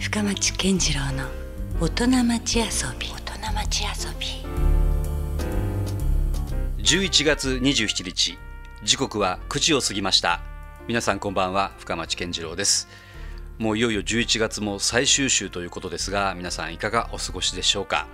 深町健次郎の大人町遊び。大人町遊び。11月27日。時刻は9時を過ぎました。皆さんこんばんは。深町健次郎です。もういよいよ11月も最終週ということですが皆さんいかがお過ごしでしょうか。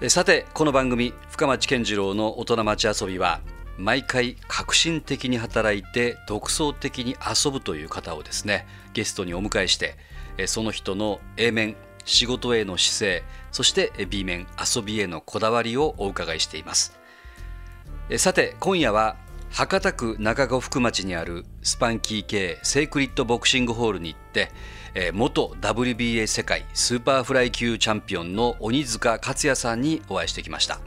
えさてこの番組深町健次郎の大人町遊びは毎回革新的に働いて独創的に遊ぶという方をですねゲストにお迎えしてえその人の A 面仕事への姿勢そして B 面遊びへのこだわりをお伺いしています。さて今夜は博多区中呉服町にある Spanky K Sacred Boxing Hall に行って元 WBA 世界スーパーフライ級チャンピオンの鬼塚勝也さんにお会いしてきました。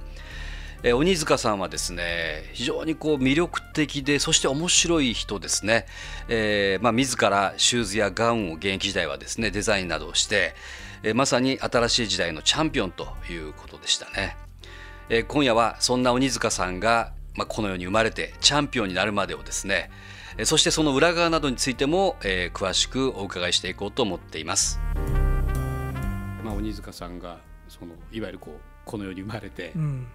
え鬼塚さんはですね非常にこう魅力的でそして面白い人ですね、えーまあ、自らシューズやガウンを現役時代はですねデザインなどをして、えーまさに新しい時代のチャンピオンということでしたね、えー今夜はそんな鬼塚さんが、まあ、この世に生まれてチャンピオンになるまでをですねえーそしてその裏側などについても、えー詳しくお伺いしていこうと思っています。まあ、鬼塚さんがそのいわゆるこうこの世に生まれて、うん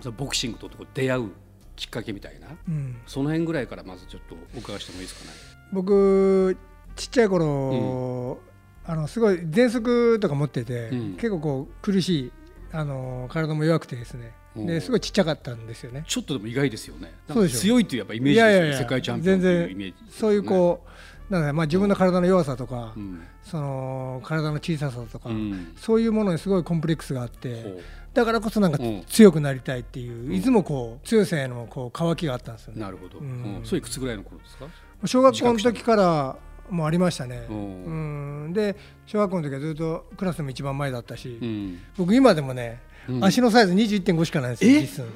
そのボクシングと出会うきっかけみたいな。うん、その辺ぐらいからまずちょっとお伺いしてもいいですかね。僕ちっちゃい頃、あのすごい喘息とか持ってて、うん。結構こう苦しいあの体も弱くてですね。ですごいちっちゃかったんですよね。ちょっとでも意外ですよね。強いっていうやっぱイメージですよね。いやいやいや世界チャンピオンっていうイメージね、そういうこうだろうまあ自分の体の弱さとか、うん、その体の小ささとか、うん。そういうものにすごいコンプレックスがあってだからこそなんかうん。強くなりたいっていう、いつもこう強さへのこう渇きがあったんですよね。なるほど。ううん。ん、それいくつぐらいの頃ですか？小学校の時からもうありましたね、おううん、で小学校の時はずっとクラスでも一番前だったし、うん、僕今でもね、うん。足のサイズ21.5しかないんですよえ？実寸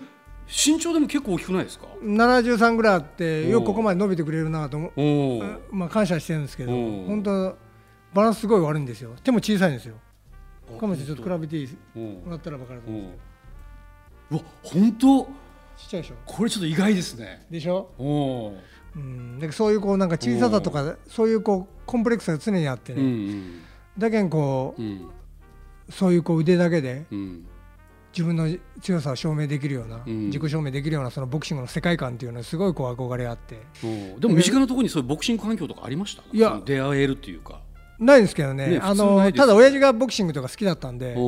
身長でも結構大きくないですか？73ぐらいあってよくここまで伸びてくれるなと思おお。まあ感謝してるんですけどうん本当バランスすごい悪いんですよ。手も小さいんですよ。かもしちょっと比べていい？うんもらったら分かるとうん思うんですうわ本当？けどちっちゃいでしょ。これちょっと意外ですね。でしょ？うん。だからそういうこうなんか小ささとかそういうこうコンプレックスが常にあってうんねだけんこうんうん。うそういうこう腕だけでうん自分の強さを証明できるような、うん。自己証明できるようなそのボクシングの世界観っていうのはすごいこう憧れあって。でも身近なところにそういうボクシング環境とかありました？いや。出会えるっていうかないんですけどね。あね普通ないですよのただ親父がボクシングとか好きだったんでそ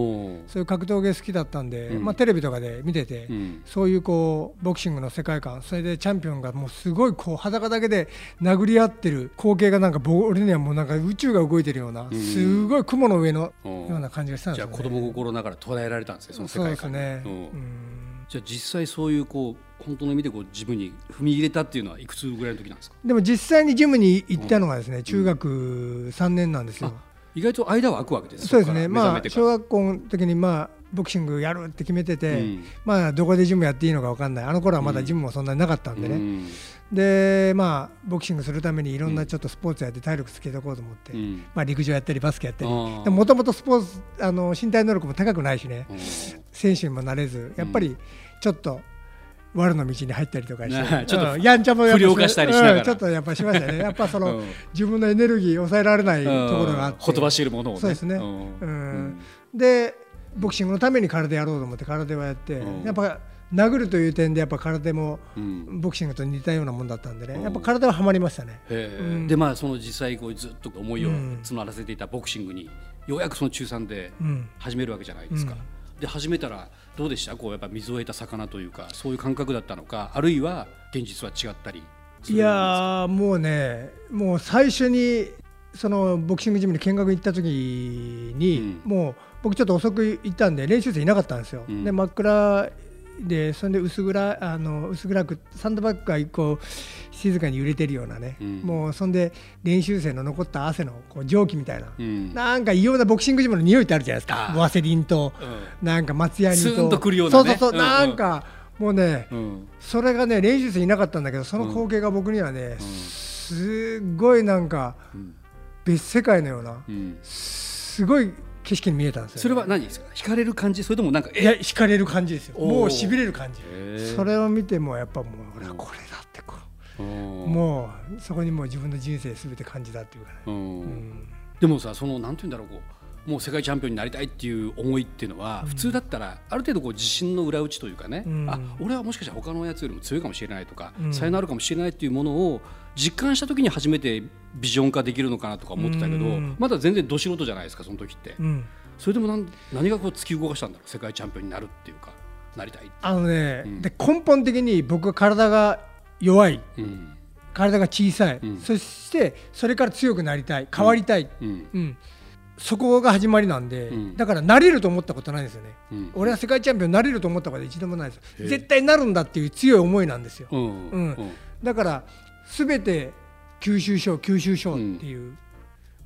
ういう格闘技好きだったんで、うん。まあ、テレビとかで見てて、うん。そういうこうボクシングの世界観それでチャンピオンがもうすごいこう裸だけで殴り合ってる光景がなんかぼ俺にはもうなんか宇宙が動いてるような、ん。すごい雲の上のような感じがしたんですじゃあよね。子供心ながら捉えられたんですねその世そうです界観ね、うん。うんじゃあ実際そういうこう本当の意味でこう自分に踏み入れたっていうのはいくつぐらいの時なんですか？でも実際にジムに行ったのがですね、中学3年なんですよ。意外と間は空くわけですそうですね、まあ、小学校の時に、まあ、ボクシングやるって決めてて、うん。まあ、どこでジムやっていいのか分かんない、あの頃はまだジムもそんなになかったんでね、うん。で、まあ、ボクシングするためにいろんなちょっとスポーツやって体力つけておこうと思って、うん。まあ、陸上やったり、バスケやったり、もともとスポーツあの身体能力も高くないしね、うん選手にもなれず、やっぱりちょっと。悪の道に入ったりとかして、ね ちょっとうんやんちゃもやっぱ不良化したりしながら。うんちょっとやっぱしましたね、やっぱその、うん。自分のエネルギー抑えられないところがあって、ほとばしるものをね。そうですね。ん。うん。でボクシングのために空手やろうと思って空手はやって、うん。やっぱ殴るという点でやっぱ空手もうん。ボクシングと似たようなもんだったんでね、うん。やっぱ空手はハマりましたね。うん。でまあその実際こうずっと思いをうん。募らせていたボクシングにようやくその中3でうん。始めるわけじゃないですか。うんで始めたらどうでした？こうやっぱ水を得た魚というかそういう感覚だったのか？あるいは現実は違ったりいやーもうねもう最初にそのボクシングジムに見学に行った時に、うん。もう僕ちょっと遅く行ったんで練習生いなかったんですよ。うん。で真っ暗でそれで薄暗あの薄暗くサンドバッグがこう静かに揺れてるようなね、うん。もうそんで練習生の残った汗のこう蒸気みたいな、うん。なんか異様なボクシングジムの匂いってあるじゃないですか。ワセリンとうん。なんか松ヤニと。とくるようなね。そうそうそう、うんうん。なんかもうね、うん。それがね練習生いなかったんだけどその光景が僕にはね、すっごいなんかうん。別世界のようなうん。すごい景色に見えたんですよ、ね、それは何ですか？惹かれる感じ？それともなんかいや惹かれる感じですよ。もうしびれる感じ。それを見てもやっぱもう俺はこれだってこううんもうそこにもう自分の人生すべて感じたっていうかね、うんうん。でもさそのなんて言うんだろうこうもう世界チャンピオンになりたいっていう思いっていうのは、普通だったらある程度こう自信の裏打ちというかね、うん。あ俺はもしかしたら他のやつよりも強いかもしれないとか、うん。才能あるかもしれないっていうものを実感した時に初めてビジョン化できるのかなとか思ってたけど、うん。まだ全然ど素人じゃないですかその時って、うん、それでもなん何がこう突き動かしたんだろう世界チャンピオンになるっていうかなりたい、あのね、うん。で根本的に僕は体が弱い。うん。体が小さい、うん。そしてそれから強くなりたい。変わりたい、うん。うんそこが始まりなんで、うん。だからなれると思ったことないんですよね、うん。俺は世界チャンピオンになれると思ったことは一度もないです絶対なるんだっていう強い思いなんですよ、うん。うん。だから全て吸収しよう吸収しようっていう、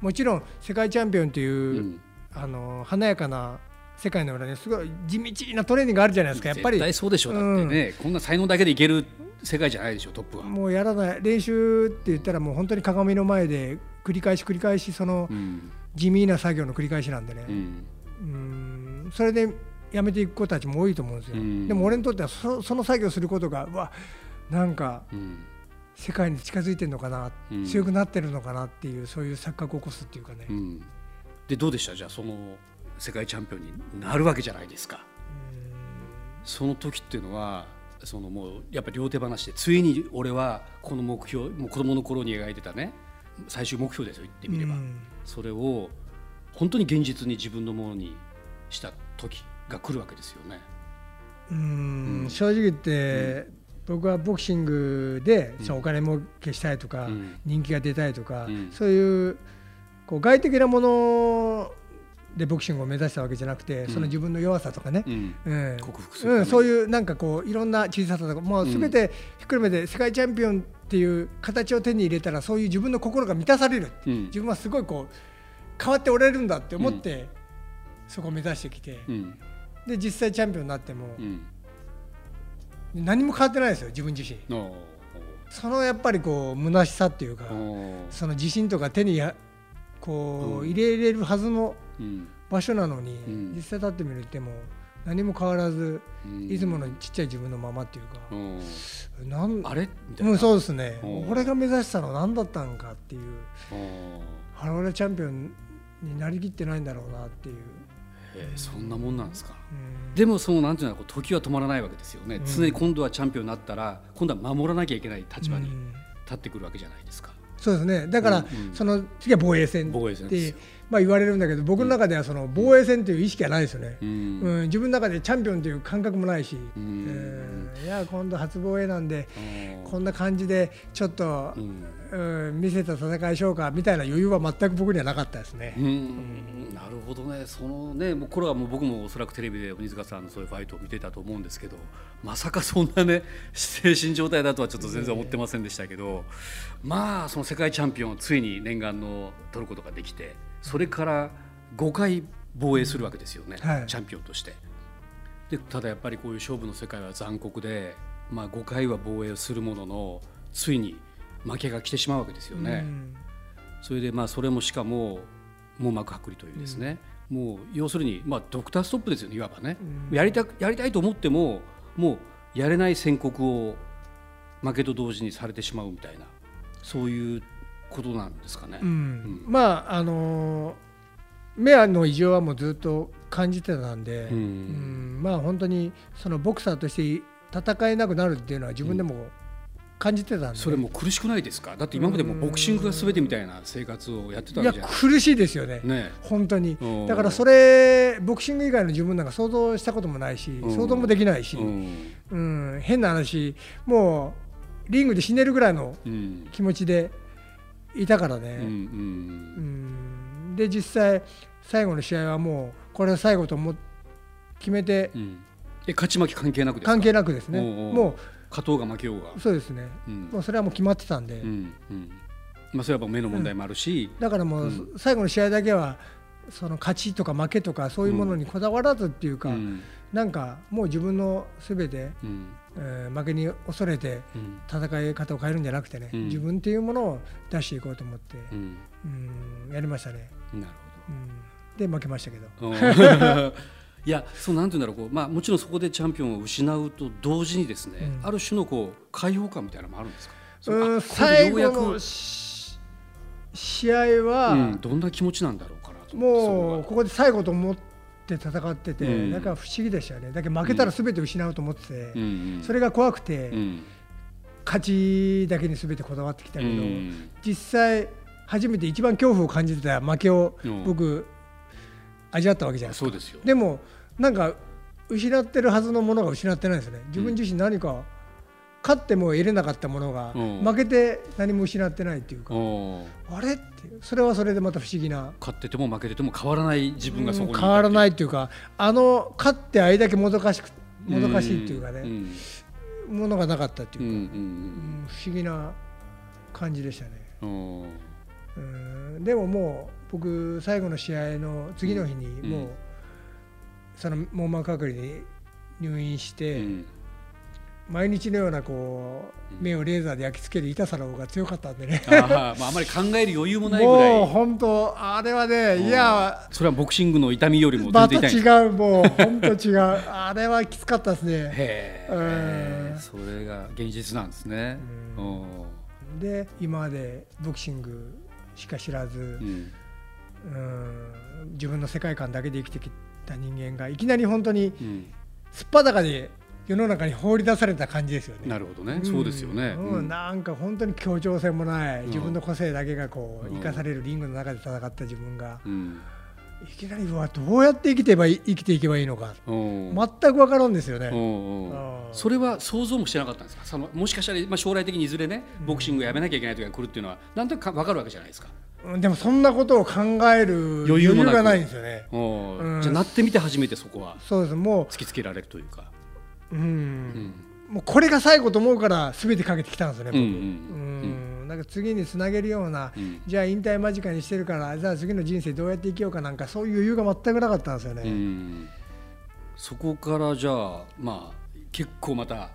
もちろん世界チャンピオンっていう、うん。あの華やかな世界の裏にすごい地道なトレーニングがあるじゃないですかやっぱり。絶対そうでしょう。だってね、こんな才能だけでいける世界じゃないでしょトップは。もうやらない。練習って言ったらもう本当に鏡の前で繰り返し繰り返しそのうん。地味な作業の繰り返しなんでね、うん。うん。それでやめていく子たちも多いと思うんですよ、うん。でも俺にとってはそその作業することがうわなんかうん。世界に近づいてるのかな、うん。強くなってるのかなっていうそういう錯覚を起こすっていうかね、うん。でどうでした？じゃあその世界チャンピオンになるわけじゃないですか。その時っていうのはそのもうやっぱ両手放しでついに俺はこの目標もう子供の頃に描いてたね最終目標ですよ言ってみれば、うん。それを本当に現実に自分のものにした時が来るわけですよね。うん。うん。正直言って、僕はボクシングで、そのお金儲けしたいとか、うん。人気が出たいとか、うん。そういうこう外的なものでボクシングを目指したわけじゃなくて、その自分の弱さとかね、うん。うん。克服するために。うん、そういうなんかこういろんな小ささとかもううん。全てひっくるめて世界チャンピオンっていう形を手に入れたらそういう自分の心が満たされる、う。ん。自分はすごいこう変わっておれるんだって思って、そこを目指してきて、うん。で実際チャンピオンになっても、うん。何も変わってないですよ自分自身。おそのやっぱりこう虚しさっていうかその自信とか手にやこううん。入れれるはずのうん。場所なのに、ん。実際立ってみるとも何も変わらず、うん。いつものちっちゃい自分のままっていうか、うん。なんあれ？みたいな。うん、そうですね。うん。俺が目指したのは何だったんかっていうおーあれ俺はチャンピオンになりきってないんだろうなっていう、へーそんなもんなんですか。うん。でもそのなんていうのこう時は止まらないわけですよね、うん。常に今度はチャンピオンになったら今度は守らなきゃいけない立場にうん。立ってくるわけじゃないですか。そうですね。だから、うんうん。その次は防衛戦って、まあ、言われるんだけど僕の中ではその防衛戦という意識はないですよね、ううん。ん自分の中でチャンピオンという感覚もないし、ん。うん。いや今度初防衛なんでこんな感じでちょっとう、ん。うん見せた戦いしようかみたいな余裕は全く僕にはなかったですね。うん。なるほどね、そのね、もうこれはもう僕もおそらくテレビで鬼塚さんのそういうファイトを見てたと思うんですけど、まさかそんなね、精神状態だとはちょっと全然思ってませんでしたけど、まあ、その世界チャンピオンをついに念願の取ることができて、それから5回防衛するわけですよね、はいチャンピオンとして。でただやっぱりこういう勝負の世界は残酷で、まあ、5回は防衛をするものの、ついに負けが来てしまうわけですよね。うんそれでまあそれもしかも網膜剥離というですね、もう要するにまあドクターストップですよねいわばね、うん。やりたくやりたいと思ってももうやれない宣告を負けと同時にされてしまうみたいなそういうことなんですかね。うん。まああのー目の異常はもうずっと感じてたんで、うん。うん。まあ本当にそのボクサーとして戦えなくなるっていうのは自分でも感じてたんで、それも苦しくないですか？だって今までもボクシングが全てみたいな生活をやってたいや苦しいですよね。ね。本当に。うん。だからそれボクシング以外の自分なんか想像したこともないしうん。想像もできないし、うん。うん、変な話もうリングで死ねるぐらいのうん。気持ちでいたからね、んうん。で実際最後の試合はもうこれは最後と思っ決めてうん。え勝ち負け関係なくですか？関係なくですね。おう勝とうが負けようが。うそうですね。うん。もうそれはもう決まってたんで、うんうん。まあ、それはやっぱ目の問題もあるし、だからもううん。最後の試合だけはその勝ちとか負けとかそういうものにこだわらずっていうか、うん。なんかもう自分のすべて、うん。えー負けに恐れてうん。戦い方を変えるんじゃなくてね、うん。自分っていうものを出していこうと思って、うん。うん、やりましたね、なるうん、で負けましたけど いやそうなんて言うんだろうこう、まあ、もちろんそこでチャンピオンを失うと同時にですね、うん。ある種のこう解放感みたいなのもあるんですか？そうん最後のし試合は、うん、どんな気持ちなんだろうかなと。もうここで最後と思って戦ってて、うん。だから不思議でしたよね。だけど負けたら全て失うと思ってて、うんうん、それが怖くて、うん。勝ちだけに全てこだわってきたけど、うん。実際初めて一番恐怖を感じてた負けをうん。僕、味わったわけじゃないですか。そうですよ。でもなんか失ってるはずのものが失ってないですね。自分自身何か勝っても得れなかったものが、うん。負けて何も失ってないっていうか、あれってそれはそれでまた不思議な。勝ってても負けてても変わらない自分がそこに変わらないっっていうかあの勝ってあれだけもどかしくもどかしいっていうかね、ん。ものがなかったっていううんか、不思議な感じでしたね。うん。でももう僕最後の試合の次の日にうん。もうその網膜剥離に入院して、うん。毎日のようなこう目をレーザーで焼き付ける痛さの方が強かったんでね。あーまああまり考える余裕もないぐらもうい本当あれはねいやそれはボクシングの痛みよりもまた全然痛い。違うもう本当違う。あれはきつかったですね。へえうん。それが現実なんですね。うう。んで今までボクシングしか知らず、うん。うん自分の世界観だけで生きてきた人間がいきなり本当にうん。すっぱだかで世の中に放り出された感じですよね。なるほどね。んそうですよね。うん。うん。なんか本当に協調性もない、ん。自分の個性だけがこううん生かされるリングの中で戦った自分が、うん。いきなりうわどうやって生きていけばいい生きていけばいいのか、うん。全く分からんですよね。それは想像もしてなかったんですか？そのもしかしたら、まあ、将来的にいずれねボクシングやめなきゃいけない時が来るっていうのはなんとなくか分かるわけじゃないですか、うんでもそんなことを考える余余裕がないんですよね。うんうん。じゃあなってみて初めてそこは。そうです。も突きつけられるというか、う、うん。うん。もうこれが最後と思うから全てかけてきたんですよね、僕。なんか次につなげるような、うん。じゃあ引退間近にしてるからじゃあ次の人生どうやって生きようかなんかそういう余裕が全くなかったんですよね。うん。そこからじゃあまあ結構また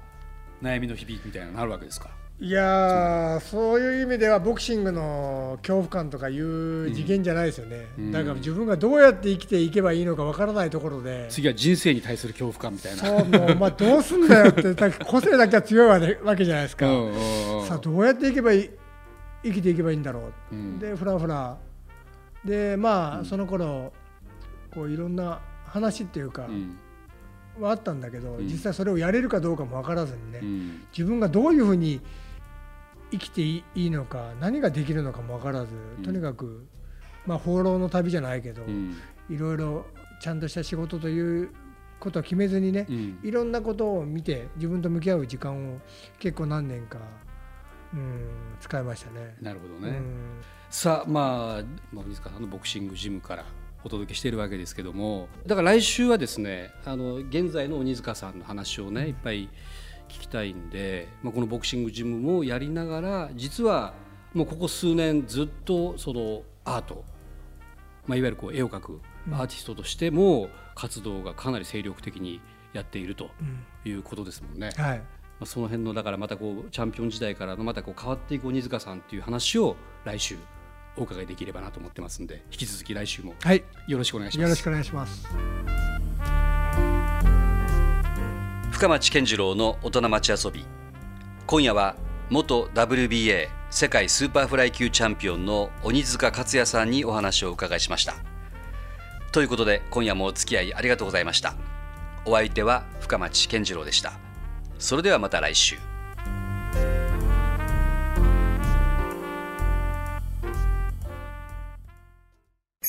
悩みの日々みたいなのになるわけですか？いやーそういう意味ではボクシングの恐怖感とかいう次元じゃないですよね、うん。だから自分がどうやって生きていけばいいのかわからないところで、次は人生に対する恐怖感みたいな。そうもうお前どうすんだよって個性だけは強いわけわけじゃないですか、うんうんうん。さあどうやっていけばいい生きていけばいいんだろう、うん。でフラフラでまあ、その頃こういろんな話っていうか、うんはあったんだけど、ん。実際それをやれるかどうかも分からずにね、うん。自分がどういうふうに生きていいのか何ができるのかも分からず、うん。とにかく、まあ、放浪の旅じゃないけど、うん。いろいろちゃんとした仕事ということを決めずにね、うん。いろんなことを見て自分と向き合う時間を結構何年か、うん、使いましたね。なるほどね、うん。さあまあまあ鬼塚さんのボクシングジムからお届けしているわけですけどもだから来週はですねあの現在の鬼塚さんの話をねいっぱい聞きたいんで、まあ、このボクシングジムもやりながら実はもうここ数年ずっとそのアート、まあ、いわゆるこう絵を描くアーティストとしても活動がかなり精力的にやっているとうん。いうことですもんね。はい。まあ、その辺のだからまたこうチャンピオン時代からのまたこう変わっていく鬼塚さんっていう話を来週お伺いできればなと思ってますんで引き続き来週もはい、よろしくお願いします。よろしくお願いします。深町健次郎の大人町遊び。今夜は元 WBA 世界スーパーフライ級チャンピオンの鬼塚勝也さんにお話をお伺いしました。ということで今夜もお付き合いありがとうございました。お相手は深町健次郎でした。それではまた来週